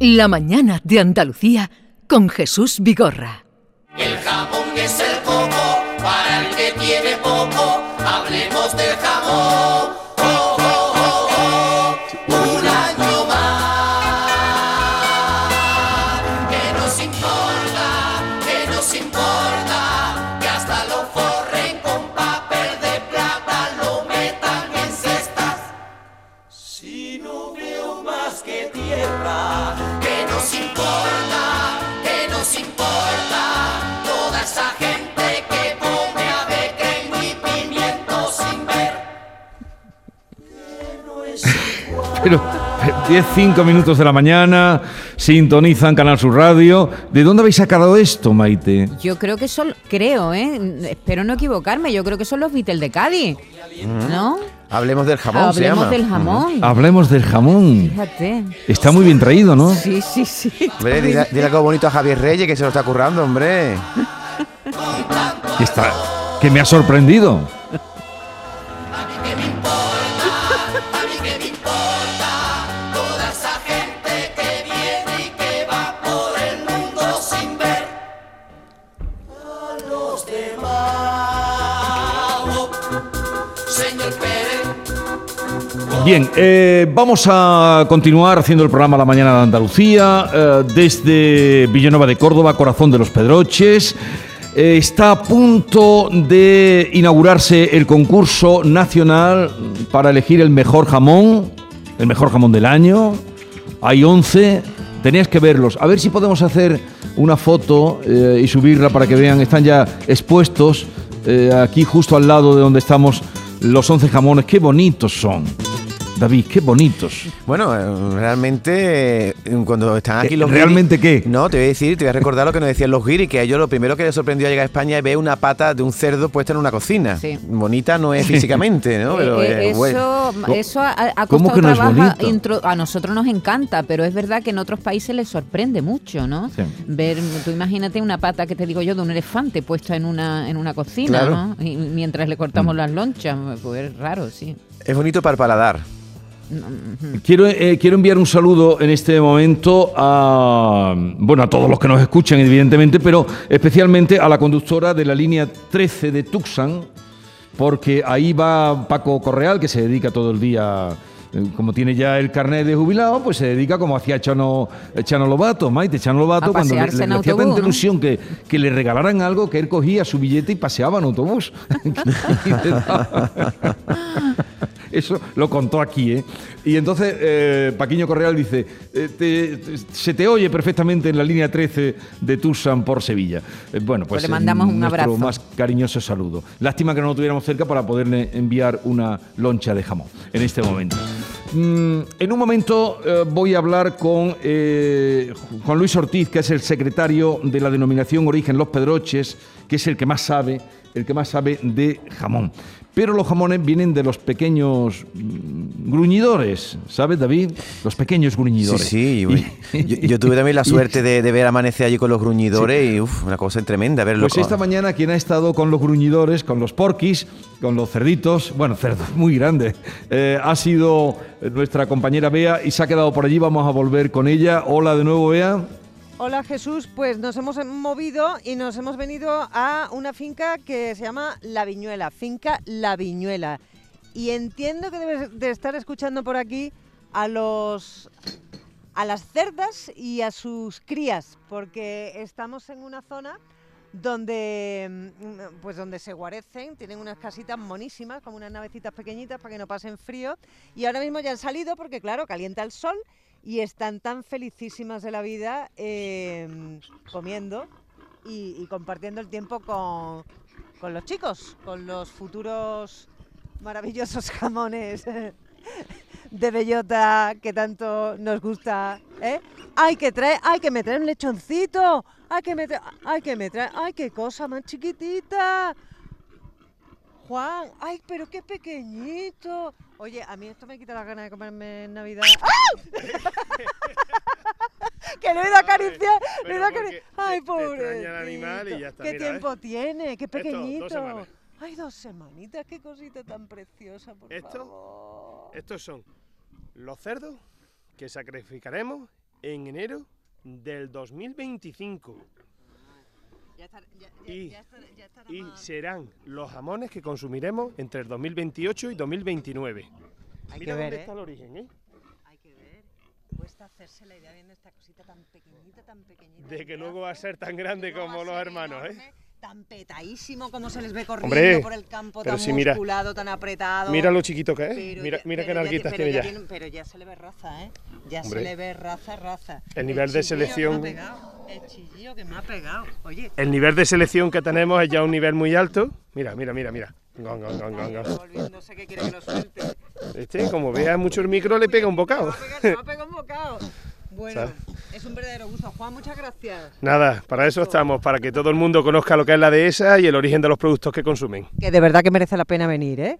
La mañana de Andalucía con Jesús Vigorra. El jamón es el coco, para el que tiene poco, hablemos del jamón. Pero 10, 5 minutos de la mañana, sintonizan Canal Sur Radio. ¿De dónde habéis sacado esto, Maite? Yo creo que son, creo, ¿eh? espero no equivocarme, yo creo que son los Beatles de Cádiz, ¿no? Hablemos del jamón, se Hablemos llama. del jamón. Hablemos del jamón. Fíjate. Está muy bien traído, ¿no? Sí, sí, sí. Hombre, dile, dile algo bonito a Javier Reyes que se lo está currando, hombre. Está, que me ha sorprendido. Bien, eh, vamos a continuar haciendo el programa La Mañana de Andalucía eh, desde Villanueva de Córdoba, corazón de los Pedroches. Eh, está a punto de inaugurarse el concurso nacional para elegir el mejor jamón, el mejor jamón del año. Hay 11, tenías que verlos. A ver si podemos hacer una foto y subirla para que vean. Están ya expuestos aquí justo al lado de donde estamos los 11 jamones. Qué bonitos son. David, qué bonitos. Bueno, eh, realmente, eh, cuando están aquí los ¿realmente qué? No, te voy a decir, te voy a recordar lo que nos decían los guiris, que a ellos lo primero que les sorprendió al llegar a España es ver una pata de un cerdo puesta en una cocina. Sí. Bonita no es físicamente, ¿no? Pero Eh, bueno. eso, eso ha, ha ¿Cómo costado que no es trabajo. intro- a nosotros nos encanta, pero es verdad que en otros países les sorprende mucho, ¿no? Sí. Ver, tú imagínate una pata que te digo yo de un elefante puesta en una en una cocina, Claro. ¿no? Y mientras le cortamos las lonchas, pues es raro, sí. Es bonito para el paladar. Quiero, eh, quiero enviar un saludo en este momento a, bueno, a todos los que nos escuchan, evidentemente, pero especialmente a la conductora de la línea 13 de Tucson, porque ahí va Paco Correal, que se dedica todo el día, eh, como tiene ya el carnet de jubilado, pues se dedica como hacía Chano, Chano Lobato, Maite Chano Lobato, cuando le, hacía tanta ¿no? ilusión que, que le regalaran algo, que él cogía su billete y paseaba en autobús. Eso lo contó aquí, ¿eh? Y entonces eh, Paquiño Correal dice, eh, te- te- se te oye perfectamente en la línea 13 de Tucson por Sevilla. Eh, bueno, pues, Pues le mandamos un abrazo. más cariñoso saludo. Lástima que no lo tuviéramos cerca para poderle enviar una loncha de jamón en este momento. Mm, en un momento voy a hablar con Juan Luis Ortiz, que es el secretario de la denominación Origen Los Pedroches, que es el que más sabe, el que más sabe de jamón. Pero los jamones vienen de los pequeños mm, gruñidores, ¿sabes, David? Los pequeños Sí, gruñidores. sí. Y- yo, yo tuve también la suerte de, de ver amanecer allí con los gruñidores y uf, una cosa tremenda verlo. Pues esta mañana quien ha estado con los gruñidores, con los porquis, con los cerditos, bueno, cerdos muy grandes, eh, ha sido nuestra compañera Bea y se ha quedado por allí. Vamos a volver con ella. Hola de nuevo, Bea. Hola Jesús, pues nos hemos movido y nos hemos venido a una finca que se llama La Viñuela, finca La Viñuela. Y entiendo que debes de estar escuchando por aquí a los a las cerdas y a sus crías, porque estamos en una zona donde mm, pues donde se guarecen, tienen unas casitas monísimas, como unas navecitas pequeñitas para que no pasen frío, y ahora mismo ya han salido porque claro, calienta el sol y están tan felicísimas de la vida eh, comiendo y, y compartiendo el tiempo con, con los chicos, con los futuros maravillosos jamones de bellota que tanto nos gusta, ¿eh? ¡Ay, que trae! ¡Ay, que me trae un lechoncito! ¡Ay, que me trae! ¡Ay, que me trae! ¡Ay, qué cosa más chiquitita! Juan, ¡ay, pero qué pequeñito! Oye, a mí esto me quita las ganas de comerme en Navidad. ¡Ah! que lo he ido a acariciar, lo he ido a acariciar. ¡Ay, pobre! extraña el animal y ya está, ¿Qué mira, tiempo tiene? ¡Qué dos pequeñito! semanas. ¡Ay, dos semanitas! ¡Qué cosita tan preciosa, por Esto- favor! Estos son los cerdos que sacrificaremos en enero del 2025 Ya estar- ya- ya- Y- estar- y serán los jamones que consumiremos entre el 2028 y 2029. Hay Mira que ver, dónde ¿eh? está el origen, ¿eh? Hay que ver. Cuesta hacerse la idea viendo esta cosita tan pequeñita, tan pequeñita. De que luego va a ser tan grande como los hermanos, ¿eh? Tan petadísimo como se les ve corriendo Hombre, por el campo, tan si mira- musculado, tan apretado. Mira lo chiquito que es. Pero Mira, mira qué narguitas tiene ya. tiene- pero ya se le ve raza, ¿eh? Ya Hombre. se le ve raza, raza. El nivel de que me ha selección- pegado, El chillillo que me ha pegado. Oye, El nivel de selección que tenemos es ya un nivel muy alto. Mira, mira, mira, mira. Que quiere que lo suelte. Este, como vea mucho el micro, le pega un bocado. va a pegar, me va a pegar un bocado. Bueno, ¿Sabes? es un verdadero gusto. Juan, muchas gracias. Nada, para eso estamos, para que todo el mundo conozca lo que es la dehesa y el origen de los productos que consumen. Que de verdad que merece la pena venir, ¿eh?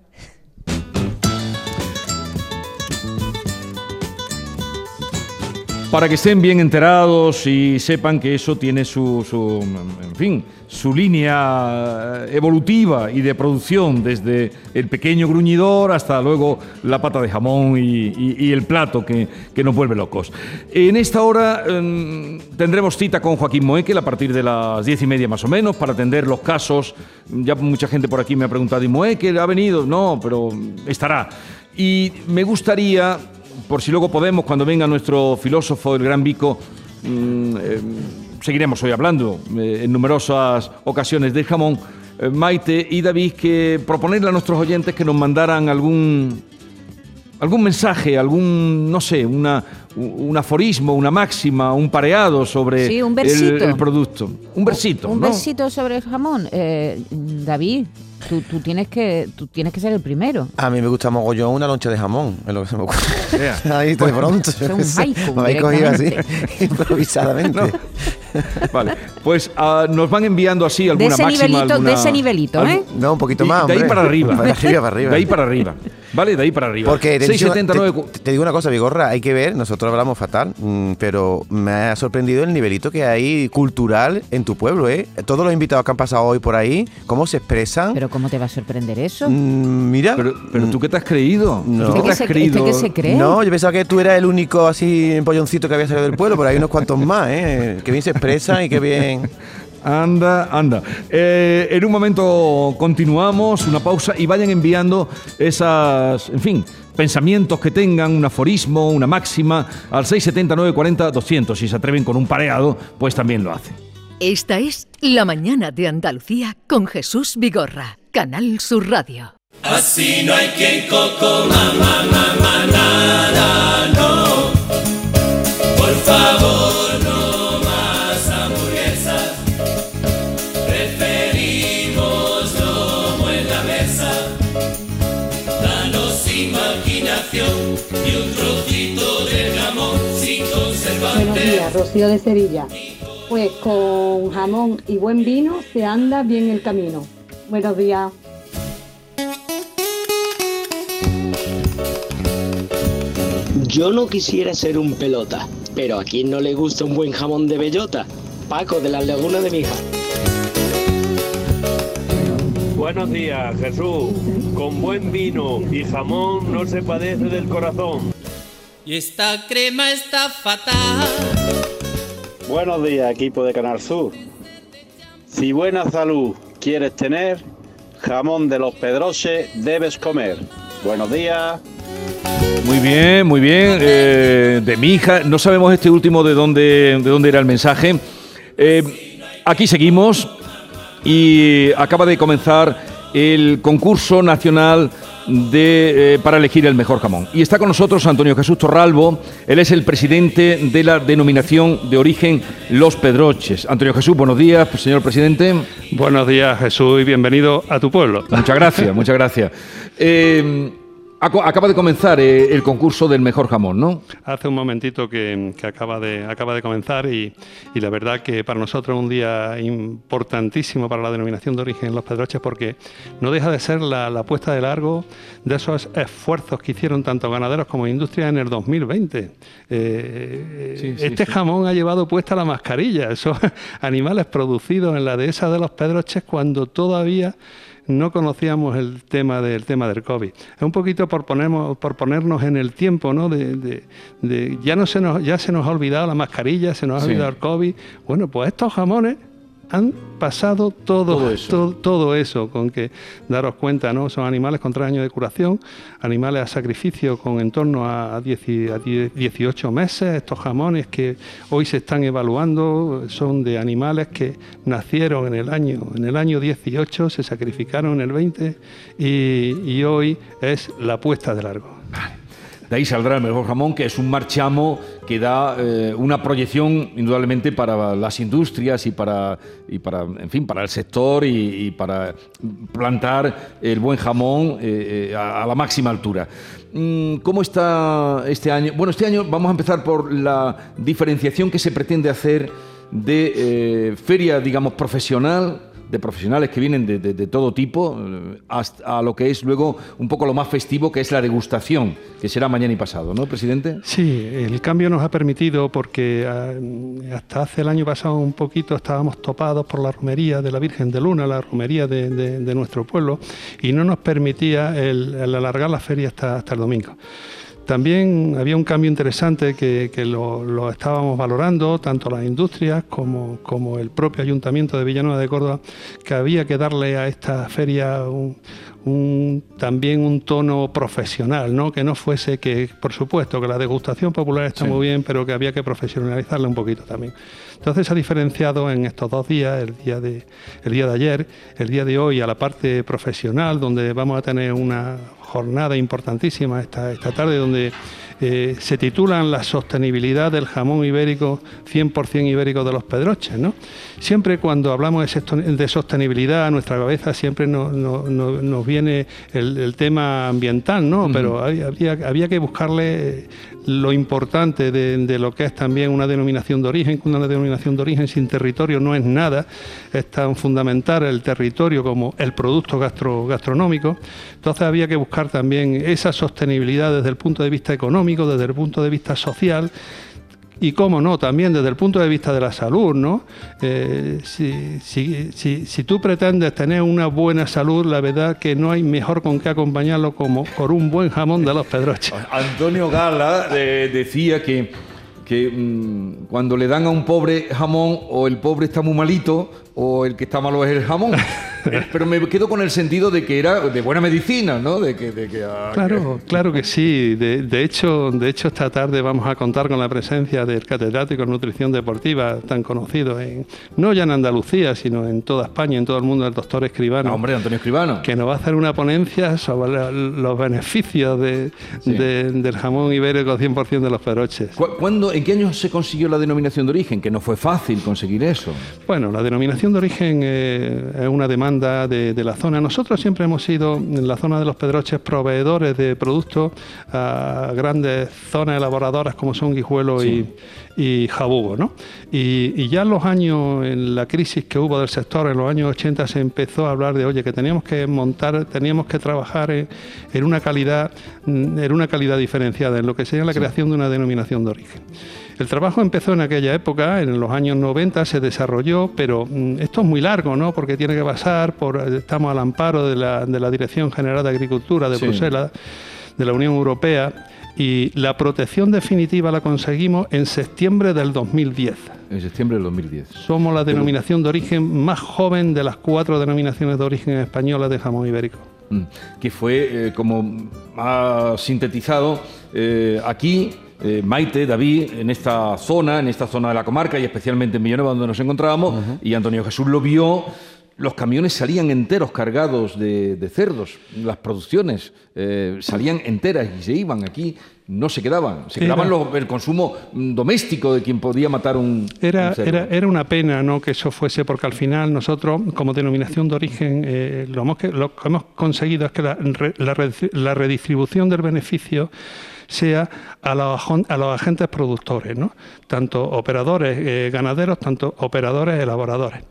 Para que estén bien enterados y sepan que eso tiene su, su, en fin, su línea evolutiva y de producción, desde el pequeño gruñidor hasta luego la pata de jamón y el plato que, que nos vuelve locos. En esta hora em, tendremos cita con Joaquín Moekel a partir de las diez y media más o menos para atender los casos. Ya mucha gente por aquí me ha preguntado, ¿y Moekel ha venido? No, pero estará. Y me gustaría por si luego podemos, cuando venga nuestro filósofo, el gran Vico, mm, eh, seguiremos hoy hablando eh, en numerosas ocasiones del jamón. Eh, Maite y David, que proponerle a nuestros oyentes que nos mandaran algún, algún mensaje, algún, no sé, una, un aforismo, una máxima, un pareado sobre Sí, un el, versito. el producto. Un versito, Un ¿no? versito sobre el jamón. Eh, David, tú, tú tienes que, tú tienes que ser el primero. A mí me gusta mogollón una loncha de jamón, es lo que se me ocurre. Vea. Ahí de pronto. es un haiku Me habéis cogido así, improvisadamente. Vale, pues ah, nos van enviando así alguna ese máxima, nivelito, de alguna- ese nivelito, ¿eh? No, un poquito más, De ahí para arriba. Para arriba, para arriba. De ahí para arriba. Vale, de ahí para arriba. Porque te, 679. te- te digo una cosa, Vigorra, hay que ver, nosotros hablamos fatal, mm, pero me ha sorprendido el nivelito que hay cultural en tu pueblo, ¿eh? Todos los invitados que han pasado hoy por ahí, cómo se expresan. Pero ¿cómo te va a sorprender eso? Mm, mira. Pero, pero tú qué te has creído? No. ¿Tú qué te ¿Este has que se- creído? este que se cree? No, yo pensaba que tú eras el único así empolloncito que había salido del pueblo, pero hay unos cuantos más, ¿eh? Que bien se expresan y que bien. Anda, anda. Eh, en un momento continuamos, una pausa y vayan enviando esas, en fin, pensamientos que tengan, un aforismo, una máxima, al 679 40 200. Si se atreven con un pareado, pues también lo hacen. Esta es La Mañana de Andalucía con Jesús Vigorra, Canal Sur Radio. Así no hay quien coco mamá mamá nada no Por favor no más hamburguesas Preferimos lomo en la mesa Danos imaginación y un trocito de jamón sin Buenos conservantes días, Rocío de Sevilla. Pues con jamón y buen vino se anda bien el camino. Buenos días. Yo no quisiera ser un pelota, pero a quien no le gusta un buen jamón de bellota. Paco de la Laguna de Mija. Buenos días, Jesús. Con buen vino y jamón no se padece del corazón. Y esta crema está fatal Buenos días, equipo de Canal Sur. Si buena salud quieres tener, jamón de los Pedroches debes comer. Buenos días. Muy bien, muy bien. eh, de mi hija, no sabemos este último de dónde, de dónde era el mensaje. Eh, aquí seguimos y acaba de comenzar el concurso nacional de, eh, para elegir el mejor jamón. Y está con nosotros Antonio Jesús Torralbo, él es el presidente de la denominación de origen Los Pedroches. Antonio Jesús, buenos días, señor presidente. Buenos días, Jesús, y bienvenido a tu pueblo. Muchas gracias, muchas gracias. Eh, acaba de comenzar eh, el concurso del mejor jamón, ¿no? Hace un momentito que, que acaba, de, acaba de comenzar y, y la verdad que para nosotros es un día importantísimo para la denominación de origen Los Pedroches porque no deja de ser la, la puesta de largo de esos esfuerzos que hicieron tanto ganaderos como industria en el 2020. Eh, Sí, sí, este sí. jamón ha llevado puesta la mascarilla, esos animales producidos en la dehesa de Los Pedroches cuando todavía no conocíamos el tema del tema del COVID. Es un poquito por, ponemos, por ponernos en el tiempo, ¿no? De, de- de- ya, no se nos, ya se nos ha olvidado la mascarilla, se nos ha Sí. olvidado el COVID. Bueno, pues estos jamones han pasado todo, Todo eso. todo, todo eso, con que daros cuenta, ¿no? Son animales con tres años de curación, animales a sacrificio con en torno a, 10 y- a 10 18 meses. Estos jamones que hoy se están evaluando son de animales que nacieron en el año, en el año 18, se sacrificaron en el 20 y, y hoy es la puesta de largo. De ahí saldrá el mejor jamón, que es un marchamo que da eh, una proyección indudablemente para las industrias y para, y para en fin, para el sector y, y para plantar el buen jamón eh, eh, a, la máxima altura. Mm, ¿Cómo está este año? Bueno, este año vamos a empezar por la diferenciación que se pretende hacer de feria, digamos, profesional de profesionales que vienen de, todo tipo, eh, hasta a lo que es luego un poco lo más festivo, que es la degustación, que será mañana y pasado, ¿no, presidente? Sí, el cambio nos ha permitido porque ah, hasta hace el año pasado un poquito estábamos topados por la romería de la Virgen de Luna, la romería de, de- nuestro pueblo, y no nos permitía el alargar la feria hasta, hasta el domingo. También había un cambio interesante que, que lo, lo estábamos valorando, tanto las industrias como, como el propio Ayuntamiento de Villanueva de Córdoba, que había que darle a esta feria un, un- también un tono profesional, ¿no? que no fuese que, por supuesto, que la degustación popular está Sí. muy bien, pero que había que profesionalizarla un poquito también. Entonces se ha diferenciado en estos dos días, el día de, el día de ayer, el día de hoy, a la parte profesional, donde vamos a tener una jornada importantísima esta, esta tarde, donde eh, se titulan La sostenibilidad del jamón ibérico, 100% ibérico de los Pedroches. ¿no? Siempre cuando hablamos de, sostenibilidad, a nuestra cabeza siempre no- no- no- nos viene el, el tema ambiental, ¿no? pero había, había- había que buscarle lo importante de, de lo que es también una denominación de origen, que una denominación de origen sin territorio no es nada, es tan fundamental el territorio como el producto gastro- gastronómico. Entonces había que buscar también esa sostenibilidad desde el punto de vista económico, desde el punto de vista social y cómo no, también desde el punto de vista de la salud, ¿no? Eh, si, si- si- si tú pretendes tener una buena salud, la verdad que no hay mejor con qué acompañarlo como por un buen jamón de los pedroches. Antonio Gala eh, decía que, que mm, cuando le dan a un pobre jamón, o el pobre está muy malito, o el que está malo es el jamón. Eh, Pero me quedo con el sentido de que era de buena medicina, ¿no? De que, de que, ah, Claro, claro que sí. De, de hecho, de hecho, esta tarde vamos a contar con la presencia del catedrático en nutrición deportiva, tan conocido en, no ya en Andalucía, sino en toda España, en todo el mundo, el doctor Escribano. Ah, hombre, Antonio Escribano. Que nos va a hacer una ponencia sobre la- los beneficios de- de- del jamón ibérico 100% de los peroches. ¿Cu- ¿Cuándo, ¿En qué año se consiguió la denominación de origen? Que no fue fácil conseguir eso. Bueno, la denominación de origen eh, es una demanda de, de la zona. Nosotros siempre hemos sido en la zona de los Pedroches proveedores de productos a grandes zonas elaboradoras como son Guijuelo y, y Jabugo. ¿no? Y, y ya en los años, en la crisis que hubo del sector, en los años 80 se empezó a hablar de, oye, que teníamos que montar, teníamos que trabajar en, en una calidad, en una calidad diferenciada, en lo que sería la creación de una denominación de origen. El trabajo empezó en aquella época, en los años 90 se desarrolló, pero mm, esto es muy largo, ¿no? Porque tiene que pasar por, estamos al amparo de la, de la Dirección General de Agricultura de Sí. Bruselas, de la Unión Europea, y la protección definitiva la conseguimos en septiembre del 2010. En septiembre del 2010. Somos la denominación de origen más joven de las cuatro denominaciones de origen españolas de jamón ibérico. Mm, que fue, eh, como ha sintetizado eh, aquí, eh, Maite, David, en esta zona, en esta zona de la comarca y especialmente en Villanueva donde nos encontrábamos, y Antonio Jesús lo vio. Los camiones salían enteros cargados de, de cerdos, las producciones eh, salían enteras y se iban aquí, no se quedaban, se Era- quedaban los- el consumo mm, doméstico de quien podía matar un, Era, un cerdo. era, era una pena ¿no? que eso fuese, porque al final nosotros, como denominación de origen, eh, lo, hemos que, lo que hemos conseguido es que la, la la redistribución del beneficio sea a los, a los agentes productores, tanto operadores eh, ganaderos, tanto operadores elaboradores.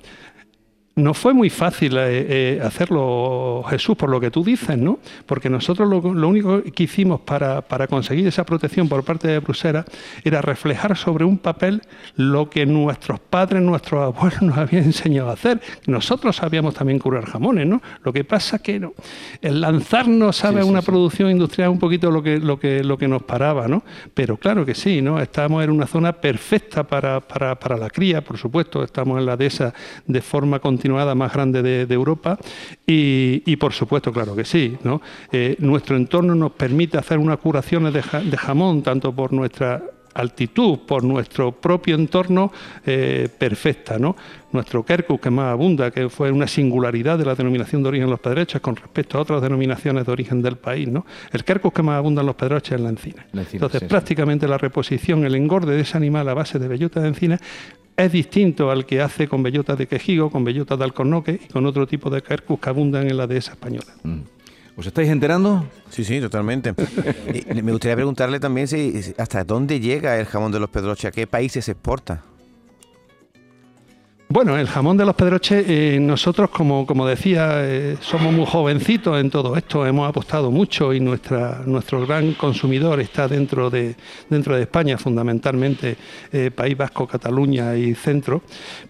No fue muy fácil eh, eh, hacerlo, Jesús, por lo que tú dices, ¿no? Porque nosotros lo, lo único que hicimos para, para, conseguir esa protección por parte de Bruselas era reflejar sobre un papel lo que nuestros padres, nuestros abuelos nos habían enseñado a hacer. Nosotros sabíamos también curar jamones, ¿no? Lo que pasa que no, el lanzarnos, ¿sabes?, sí, una producción industrial un poquito lo que, lo, que, lo que nos paraba, ¿no? Pero claro que sí, ¿no? Estamos en una zona perfecta para, para, para la cría, por supuesto, estamos en la dehesa de forma continuada más grande de, Europa y, por supuesto, claro que sí. Eh, nuestro entorno nos permite hacer unas curaciones de jamón, tanto por nuestra altitud, por nuestro propio entorno eh, perfecta, ¿no? Nuestro Kerkus, que más abunda, que fue una singularidad de la denominación de origen de los pedroches con respecto a otras denominaciones de origen del país, ¿no? El Kerkus que más abunda en los pedroches es la encina. La encina Entonces, sí, prácticamente sí. la reposición, el engorde de ese animal a base de bellota de encina es distinto al que hace con bellotas de quejigo, con bellotas de alcornoque y con otro tipo de Kerkus que abundan en la dehesa española. Mm. ¿Os estáis enterando? Sí, sí, totalmente. me gustaría preguntarle también si hasta dónde llega el jamón de los Pedroches, a qué países se exporta. Bueno, el jamón de los Pedroches, eh, nosotros, como, como decía, eh, somos muy jovencitos en todo esto, hemos apostado mucho y nuestra, nuestro gran consumidor está dentro de, dentro de España, fundamentalmente eh, País Vasco, Cataluña y Centro.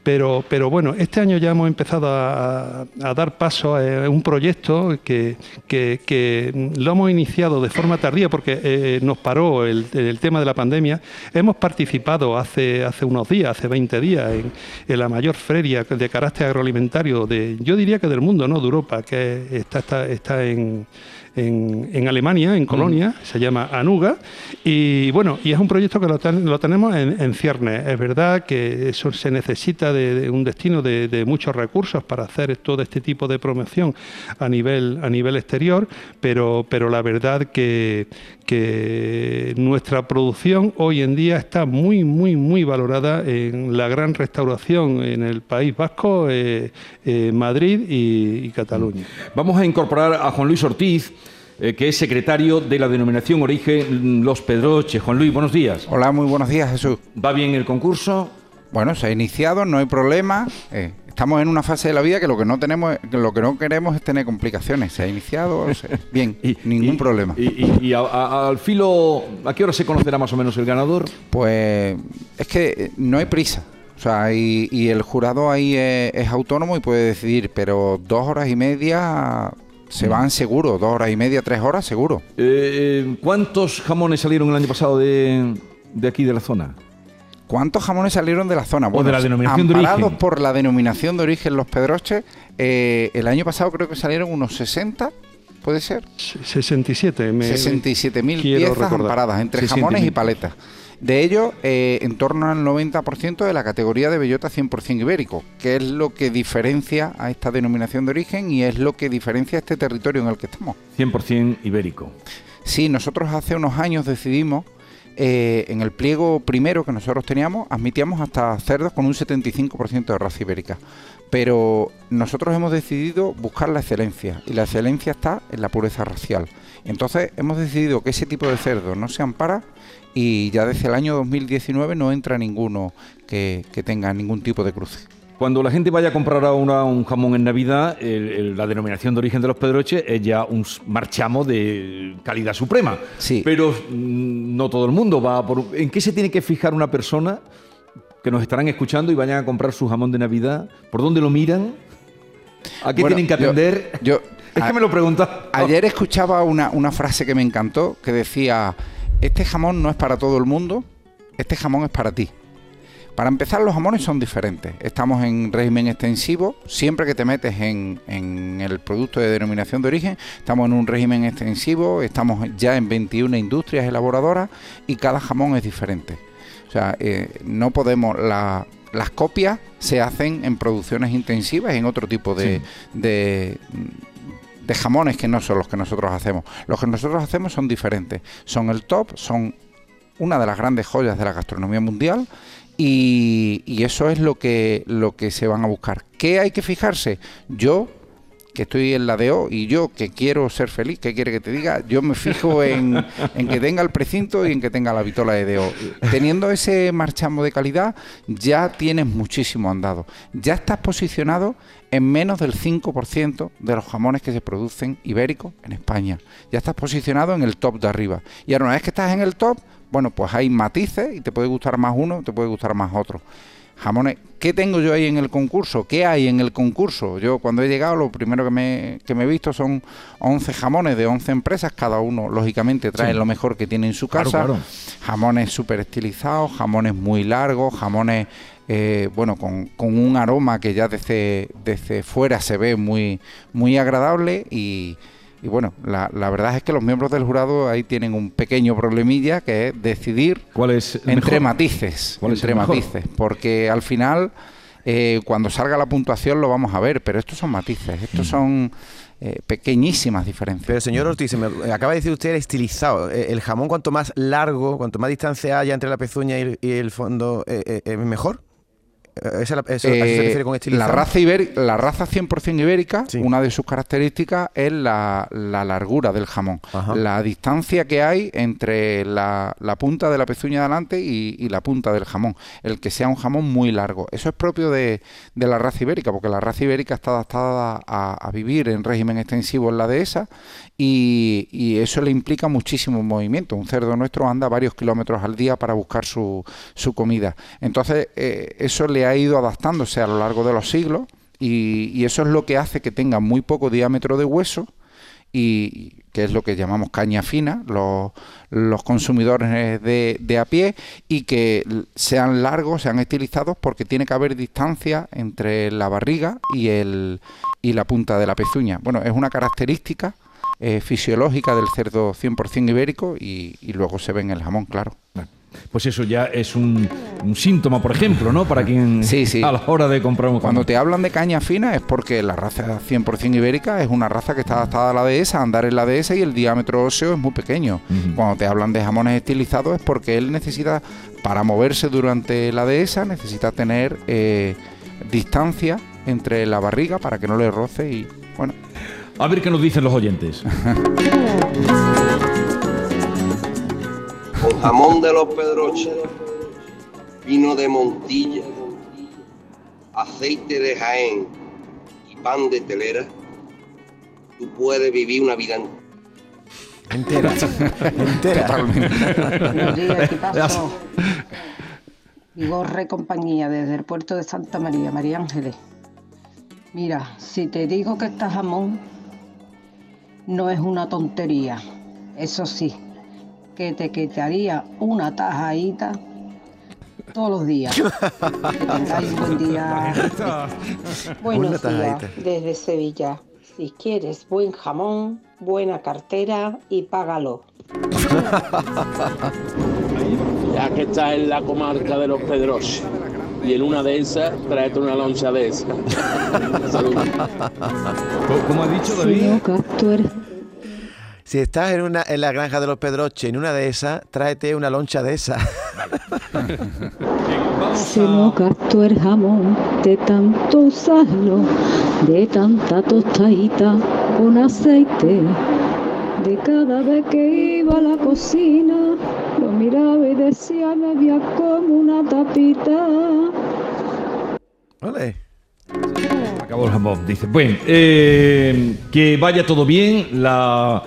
Pero, pero bueno, este año ya hemos empezado a, dar paso a un proyecto que, que, lo hemos iniciado de forma tardía porque nos paró el, el, tema de la pandemia. Hemos participado hace, hace unos días, hace 20 días, en, en la mayor feria de carácter agroalimentario de, yo diría que del mundo, no de Europa, que está, está, está en, en, en, Alemania, en Colonia, mm. se llama Anuga, y bueno, y es un proyecto que lo, ten, lo tenemos en, en, ciernes. Es verdad que eso se necesita de, de un destino de, de, muchos recursos para hacer todo este tipo de promoción a nivel, a nivel exterior, pero, pero la verdad que, que nuestra producción hoy en día está muy, muy, muy valorada en la gran restauración en el País Vasco, eh, eh, Madrid y, y, Cataluña. Vamos a incorporar a Juan Luis Ortiz. Eh, que es secretario de la denominación Origen Los Pedroches. Juan Luis, buenos días. Hola, muy buenos días, Jesús. ¿Va bien el concurso? Bueno, se ha iniciado, no hay problema. Eh, estamos en una fase de la vida que lo que no tenemos, lo que no queremos es tener complicaciones. Se ha iniciado, bien, y, ningún y, problema. Y, y a, a, al filo, ¿a qué hora se conocerá más o menos el ganador? Pues es que eh, no hay prisa. O sea, y, y el jurado ahí es, es, autónomo y puede decidir, pero dos horas y media se van seguro, dos horas y media, tres horas seguro. Eh, ¿Cuántos jamones salieron el año pasado de, de, aquí de la zona? ¿Cuántos jamones salieron de la zona? Bueno, o de la denominación de origen. por la denominación de origen Los Pedroches, eh, el año pasado creo que salieron unos 60, ¿puede ser? 67. 67 mil piezas recordar. amparadas entre 60 jamones y paletas. De ellos, eh, en torno al 90% de la categoría de bellota 100% ibérico, que es lo que diferencia a esta denominación de origen y es lo que diferencia a este territorio en el que estamos. 100% ibérico. Sí, nosotros hace unos años decidimos, eh, en el pliego primero que nosotros teníamos, admitíamos hasta cerdos con un 75% de raza ibérica. Pero nosotros hemos decidido buscar la excelencia y la excelencia está en la pureza racial. Entonces hemos decidido que ese tipo de cerdo no se ampara y ya desde el año 2019 no entra ninguno que, que tenga ningún tipo de cruce. Cuando la gente vaya a comprar un jamón en Navidad, el, el, la denominación de origen de los pedroches es ya un marchamo de calidad suprema. Sí. Pero mm, no todo el mundo va por... ¿En qué se tiene que fijar una persona que nos estarán escuchando y vayan a comprar su jamón de Navidad? ¿Por dónde lo miran? ¿A qué bueno, tienen que atender? Yo, yo es que me lo preguntaba. Ayer escuchaba una, una frase que me encantó que decía este jamón no es para todo el mundo, este jamón es para ti. Para empezar, los jamones son diferentes. Estamos en régimen extensivo. Siempre que te metes en, en, el producto de denominación de origen, estamos en un régimen extensivo. Estamos ya en 21 industrias elaboradoras y cada jamón es diferente. O sea, eh, no podemos. La, las copias se hacen en producciones intensivas, en otro tipo de, sí. de de jamones que no son los que nosotros hacemos. Los que nosotros hacemos son diferentes. Son el top, son una de las grandes joyas de la gastronomía mundial y, y, eso es lo que, lo que se van a buscar. ¿Qué hay que fijarse? Yo que estoy en la DO y yo que quiero ser feliz, ¿qué quiere que te diga? Yo me fijo en, en que tenga el precinto y en que tenga la vitola de DO. Teniendo ese marchamo de calidad, ya tienes muchísimo andado. Ya estás posicionado en menos del 5% de los jamones que se producen ibéricos en España. Ya estás posicionado en el top de arriba. Y ahora una vez que estás en el top, bueno, pues hay matices y te puede gustar más uno, te puede gustar más otro. Jamones, ¿qué tengo yo ahí en el concurso? ¿Qué hay en el concurso? Yo cuando he llegado lo primero que me, que me he visto son 11 jamones de 11 empresas, cada uno lógicamente trae Sí. lo mejor que tiene en su Claro, casa. claro. Jamones súper estilizados, jamones muy largos, jamones, eh, bueno, con, con un aroma que ya desde, desde fuera se ve muy, muy agradable y, y bueno, la, la verdad es que los miembros del jurado ahí tienen un pequeño problemilla que es decidir ¿Cuál es entre mejor? matices, ¿Cuál es entre matices, porque al final eh, cuando salga la puntuación lo vamos a ver, pero estos son matices, estos son eh, pequeñísimas diferencias. Pero señor Ortiz, se me acaba de decir usted el estilizado. Eh, El jamón, cuanto más largo, cuanto más distancia haya entre la pezuña y el, y el fondo, eh, eh, ¿es mejor? Eh, ¿Esa, la- eso, ¿A eso se Eh, refiere con estilizado? la raza, iberi- la raza 100% ibérica, una de sus características es la, la largura del jamón. La distancia que hay entre la, la punta de la pezuña de adelante y, y la punta del jamón. El que sea un jamón muy largo. Eso es propio de, de la raza ibérica, porque la raza ibérica está adaptada a, a vivir en régimen extensivo en la dehesa y, y eso le implica muchísimo movimiento. Un cerdo nuestro anda varios kilómetros al día para buscar su, su comida. Entonces, eh, eso le ha ido adaptándose a lo largo de los siglos y, eso es lo que hace que tenga muy poco diámetro de hueso y que es lo que llamamos caña fina, los, consumidores de, de a pie, y que sean largos, sean estilizados, porque tiene que haber distancia entre la barriga y, el, y la punta de la pezuña. Bueno, es una característica eh, fisiológica del cerdo 100% ibérico y luego se ve en el jamón, claro. Pues eso ya es un, un síntoma, por ejemplo, ¿no? Para quien Sí, sí. a la hora de comprar un Cuando te hablan de caña fina es porque la raza 100% ibérica es una raza que está adaptada a la dehesa, a andar en la dehesa y el diámetro óseo es muy pequeño. Cuando te hablan de jamones estilizados es porque él necesita, para moverse durante la dehesa, necesita tener eh, distancia entre la barriga para que no le roce y bueno. A ver qué nos dicen los oyentes. jamón de los pedroches, vino de Montilla, aceite de Jaén y pan de telera, tú puedes vivir una vida entera. entera. Buenos días, equipazo. Vigorre compañía desde el puerto de Santa María, María Ángeles. Mira, si te digo que este jamón no es una tontería, eso sí, que te quitaría una tajadita todos los días. Que tengáis buen día. Buenos días desde Sevilla. Si quieres buen jamón, buena cartera y págalo. Ya que estás en la comarca de los Pedroches y en una de esas, tráete una loncha de esas. Saludos. ¿Cómo ha dicho Si estás en, una, en la granja de los Pedroches, en una de esas, tráete una loncha de esas. Se nos gastó el jamón de tanto usarlo, de tanta tostadita con aceite. De cada vez que iba a la cocina, lo miraba y decía, me había como una tapita. Ole. Acabó el jamón. Dice, bueno, eh, que vaya todo bien, la,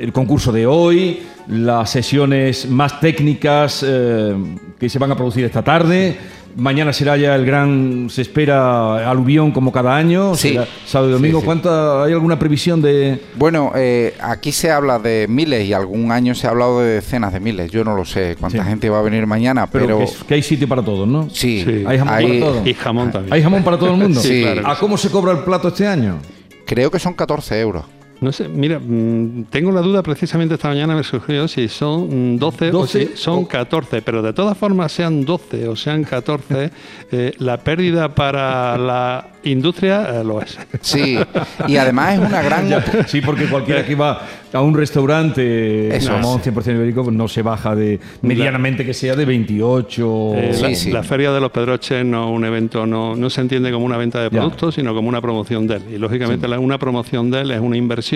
el concurso de hoy, las sesiones más técnicas eh, que se van a producir esta tarde. Mañana será ya el gran, se espera aluvión como cada año, Sí. será sábado y domingo. Sí, sí. ¿Cuánta, ¿Hay alguna previsión de...? Bueno, eh, aquí se habla de miles y algún año se ha hablado de decenas de miles. Yo no lo sé cuánta Sí. gente va a venir mañana, Pero, pero, que, es- que hay sitio para todos, ¿no? Sí, ¿Hay jamón hay- para todos? y jamón también. ¿Hay jamón para todo el mundo? Sí, claro. ¿A cómo se cobra el plato este año? creo que son 14 euros. No sé, mira, mm, tengo la duda precisamente esta mañana me surgió si son mm, 12, 12 o si son 14, pero de todas formas sean 12 o sean 14, eh, la pérdida para la industria eh, lo es. Sí, y además es una gran... Ya, sí, porque cualquiera que va a un restaurante Eso jamón 100% ibérico no se baja de medianamente que sea de 28. Eh, la, la Feria de los Pedroches no un evento, no, no se entiende como una venta de Ya. productos, sino como una promoción de él. Y lógicamente la- una promoción de él es una inversión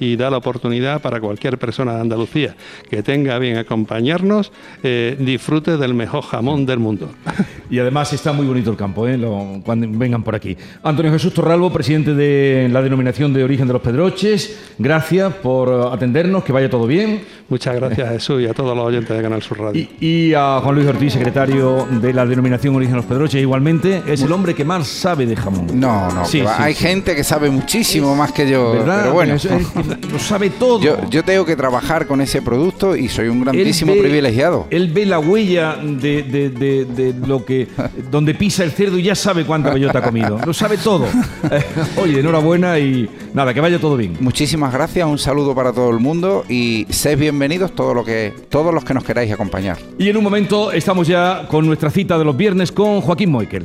y da la oportunidad para cualquier persona de Andalucía que tenga bien acompañarnos, eh, disfrute del mejor jamón del mundo. Y además está muy bonito el campo, ¿eh? Lo- cuando vengan por aquí. Antonio Jesús Torralbo, presidente de la denominación de origen de los Pedroches, gracias por eh, atendernos, que vaya todo bien. Muchas gracias Jesús y a todos los oyentes de Canal Sur Radio. Y a Juan Luis Ortiz, secretario de la denominación origen de los Pedroches, igualmente, es el hombre que más sabe de jamón. No, no, Sí, sí, hay sí. gente que sabe muchísimo más que yo, ¿Verdad? pero bueno. Es- lo sabe todo. Yo, yo tengo que trabajar con ese producto y soy un grandísimo ve- privilegiado. Él ve la huella de, de- de- de lo que donde pisa el cerdo y ya sabe cuánta bellota ha comido. Lo sabe todo. Oye, enhorabuena y nada, que vaya todo bien. Muchísimas gracias, un saludo para todo el mundo y sed bienvenidos todo lo que, todos los que nos queráis acompañar. Y en un momento estamos ya con nuestra cita de los viernes con Joaquín Moikel.